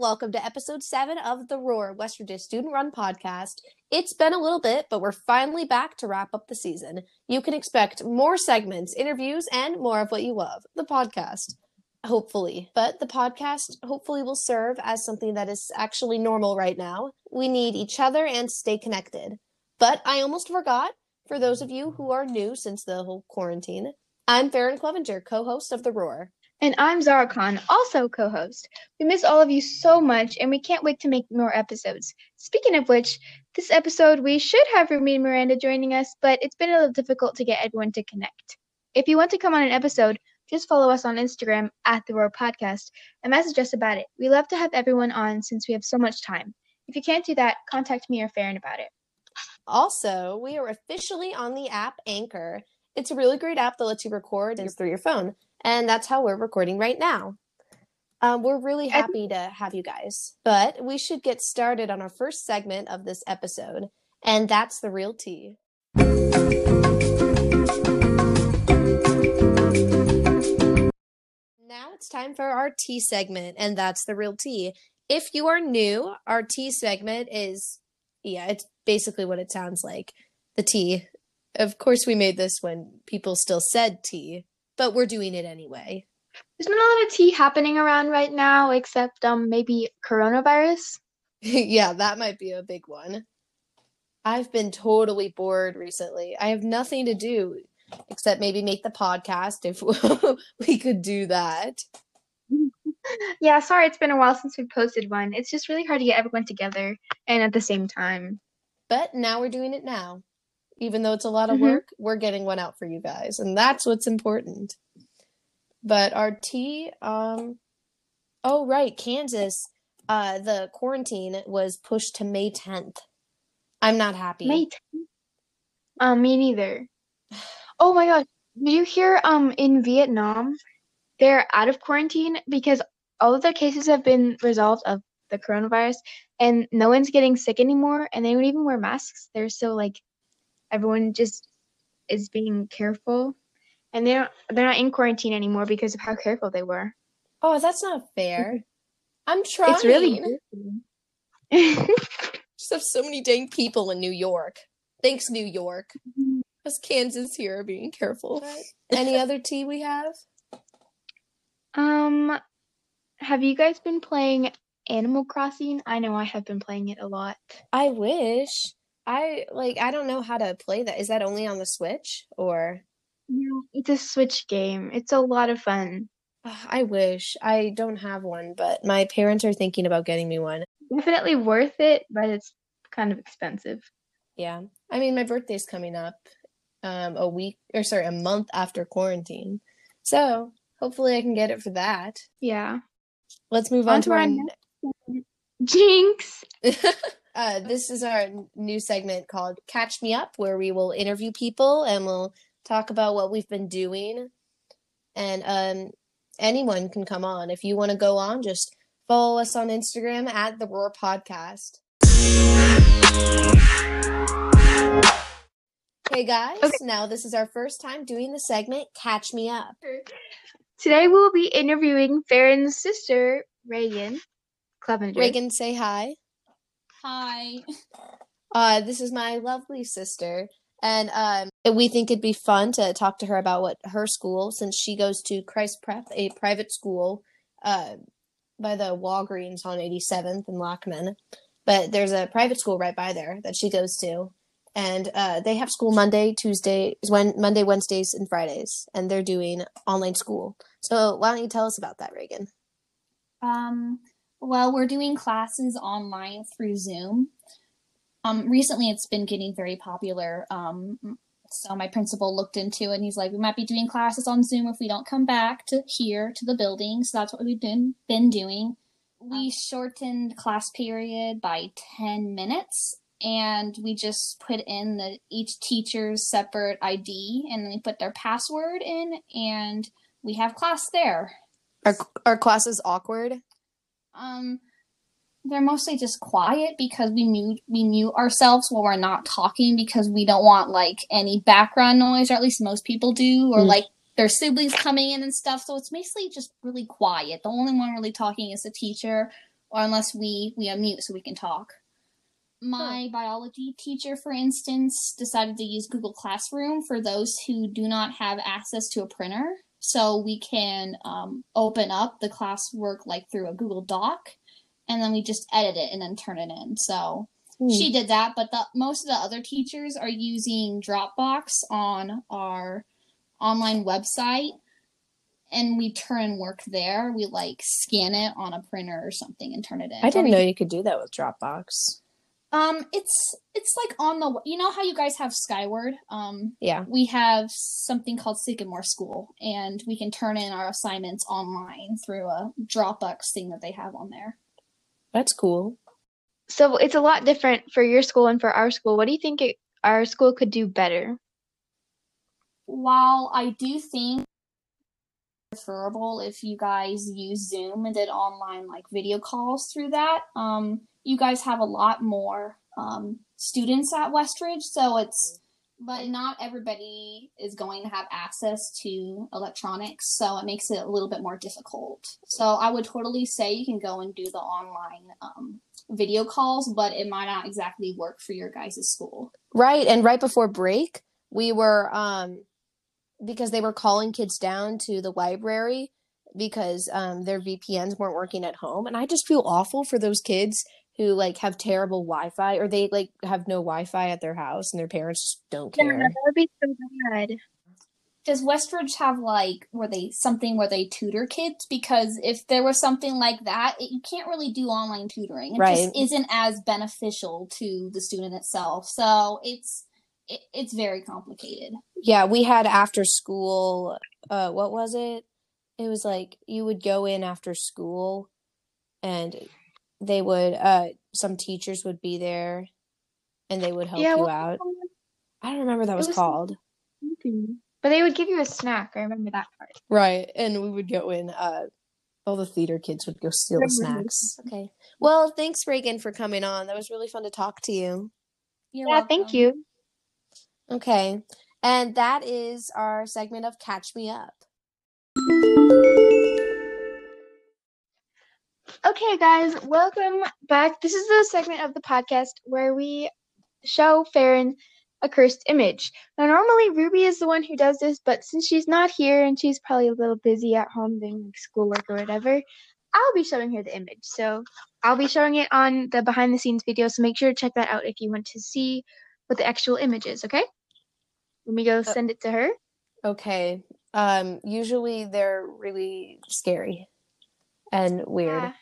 Welcome to episode seven of the Roar West Virginia Student Run Podcast. It's been a little bit, but we're finally back to wrap up the season. You can expect more segments, interviews, and more of what you love the podcast. Hopefully. But the podcast hopefully will serve as something that is actually normal right now. We need each other and stay connected. But I almost forgot, for those of you who are new since the whole quarantine, I'm Farron Clevenger, co host of The Roar. And I'm Zahra Khan, also co host. We miss all of you so much, and we can't wait to make more episodes. Speaking of which, this episode we should have Rumi and Miranda joining us, but it's been a little difficult to get everyone to connect. If you want to come on an episode, just follow us on Instagram at The Roar Podcast and message us about it. We love to have everyone on since we have so much time. If you can't do that, contact me or Farron about it. Also, we are officially on the app Anchor. It's a really great app that lets you record through your phone, and that's how we're recording right now. Um, we're really happy to have you guys, but we should get started on our first segment of this episode, and that's the real tea. Now it's time for our tea segment, and that's the real tea. If you are new, our tea segment is, yeah, it's basically what it sounds like the tea. Of course, we made this when people still said tea, but we're doing it anyway. There's not a lot of tea happening around right now, except um maybe coronavirus. yeah, that might be a big one. I've been totally bored recently. I have nothing to do except maybe make the podcast if we could do that. yeah, sorry, it's been a while since we posted one. It's just really hard to get everyone together and at the same time. But now we're doing it now. Even though it's a lot of Mhm. work, we're getting one out for you guys, and that's what's important. But our tea, um, oh right, Kansas, uh, the quarantine was pushed to May 10th. I'm not happy. May 10th? Um, me neither. Oh my god, did you hear um in Vietnam they're out of quarantine because all of their cases have been resolved of the coronavirus and no one's getting sick anymore and they don't even wear masks. They're so like everyone just is being careful and they don't they're not in quarantine anymore because of how careful they were. Oh, that's not fair. I'm trying. It's really Just have so many dang people in New York. Thanks, New York. Us Kansas here are being careful. Any other tea we have? Um, have you guys been playing Animal Crossing? I know I have been playing it a lot. I wish. I like I don't know how to play that. Is that only on the Switch or No, it's a Switch game. It's a lot of fun. I wish. I don't have one, but my parents are thinking about getting me one. Definitely worth it, but it's kind of expensive. Yeah. I mean, my birthday's coming up um a week or sorry, a month after quarantine. So, hopefully I can get it for that. Yeah. Let's move on, On to to our our n- Jinx. uh, this is our new segment called Catch Me Up, where we will interview people and we'll talk about what we've been doing. And um, anyone can come on. If you want to go on, just follow us on Instagram at the Roar Podcast. Hey guys, Okay. now this is our first time doing the segment Catch Me Up. Today we'll be interviewing Farron's sister, Reagan Clevenger. Reagan, say hi. Hi. Uh, this is my lovely sister, and um, we think it'd be fun to talk to her about what her school, since she goes to Christ Prep, a private school, uh, by the Walgreens on 87th and Lackman. But there's a private school right by there that she goes to, and uh, they have school Monday, Tuesday, when Monday, Wednesdays, and Fridays, and they're doing online school. So why don't you tell us about that, Reagan? Um, well, we're doing classes online through Zoom. Um, recently, it's been getting very popular. Um, so my principal looked into it, and he's like, "We might be doing classes on Zoom if we don't come back to here to the building." So that's what we've been been doing. We shortened class period by ten minutes, and we just put in the each teacher's separate ID, and then we put their password in, and we have class there. Our our class is awkward. Um, they're mostly just quiet because we mute we mute ourselves while we're not talking because we don't want like any background noise or at least most people do or Mm. like their siblings coming in and stuff so it's basically just really quiet the only one really talking is the teacher or unless we we unmute so we can talk my biology teacher for instance decided to use google classroom for those who do not have access to a printer. So we can um, open up the classwork like through a google doc and then we just edit it and then turn it in. So Hmm. she did that but the most of the other teachers are using dropbox on our online website and we turn work there. We like scan it on a printer or something and turn it in. I didn't know you could do that with Dropbox. Um it's it's like on the you know how you guys have skyward um Yeah. we have something called sycamore school and we can turn in our assignments online through a dropbox thing that they have on there That's cool. So it's a lot different for your school and for our school. What do you think it, our school could do better? while I do think preferable if you guys use Zoom and did online like video calls through that. Um, you guys have a lot more um, students at Westridge, so it's but not everybody is going to have access to electronics, so it makes it a little bit more difficult. So I would totally say you can go and do the online um, video calls, but it might not exactly work for your guys' school. Right. And right before break, we were um because they were calling kids down to the library because um their VPNs weren't working at home. And I just feel awful for those kids who like have terrible Wi-Fi or they like have no Wi-Fi at their house and their parents just don't Yeah, care. that would be so bad. does Westridge have like where they something where they tutor kids? Because if there was something like that, it, you can't really do online tutoring. It Right. just isn't as beneficial to the student itself. So it's it, it's very complicated. Yeah, we had after school uh what was it? It was like you would go in after school and they would uh some teachers would be there and they would help Yeah, you what- out. I don't remember that was was called. But they would give you a snack. I remember that part. Right. And we would go in uh all the theater kids would go steal the snacks. Okay. Well, thanks Reagan for coming on. That was really fun to talk to you. You're yeah, thank you. Okay. And that is our segment of Catch Me Up. Okay, guys, welcome back. This is the segment of the podcast where we show Farron a cursed image. Now, normally Ruby is the one who does this, but since she's not here and she's probably a little busy at home doing like schoolwork or whatever, I'll be showing her the image. So I'll be showing it on the behind the scenes video. So make sure to check that out if you want to see what the actual image is. Okay. Let me go send it to her. Okay. Um usually they're really scary and weird. Yeah.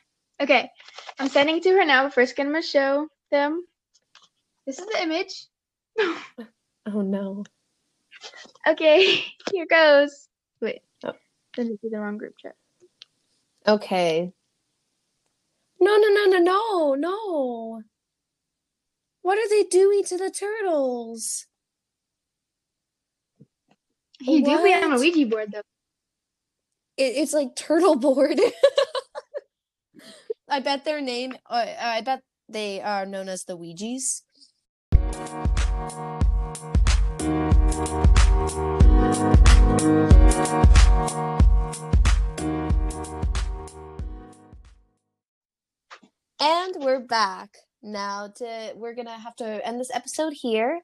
Okay, I'm sending it to her now. But first, I'm gonna show them. This is the image. Oh no. Okay, here goes. Wait, Oh. send it to the wrong group chat. Okay. No, no, no, no, no, no. What are they doing to the turtles? You do be on a Ouija board though. It, it's like turtle board. I bet their name. Uh, I bet they are known as the Ouijas. And we're back now to we're gonna have to end this episode here.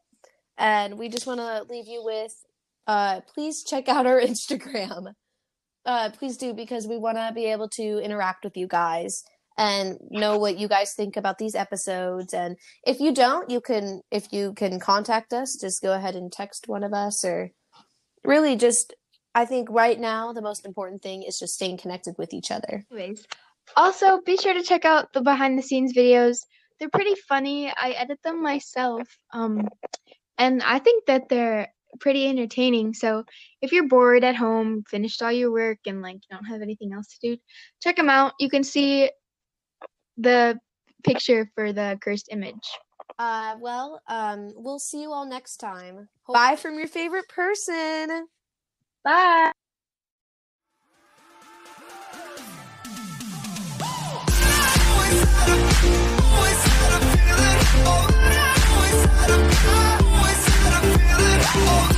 And we just wanna leave you with uh please check out our Instagram. Uh please do because we wanna be able to interact with you guys and know what you guys think about these episodes. And if you don't, you can if you can contact us, just go ahead and text one of us or really just I think right now the most important thing is just staying connected with each other. Anyways, also be sure to check out the behind the scenes videos. They're pretty funny. I edit them myself. Um, and I think that they're pretty entertaining. So if you're bored at home, finished all your work, and like don't have anything else to do, check them out. You can see the picture for the cursed image. Uh, well, um, we'll see you all next time. Hope- Bye from your favorite person. Bye. Oh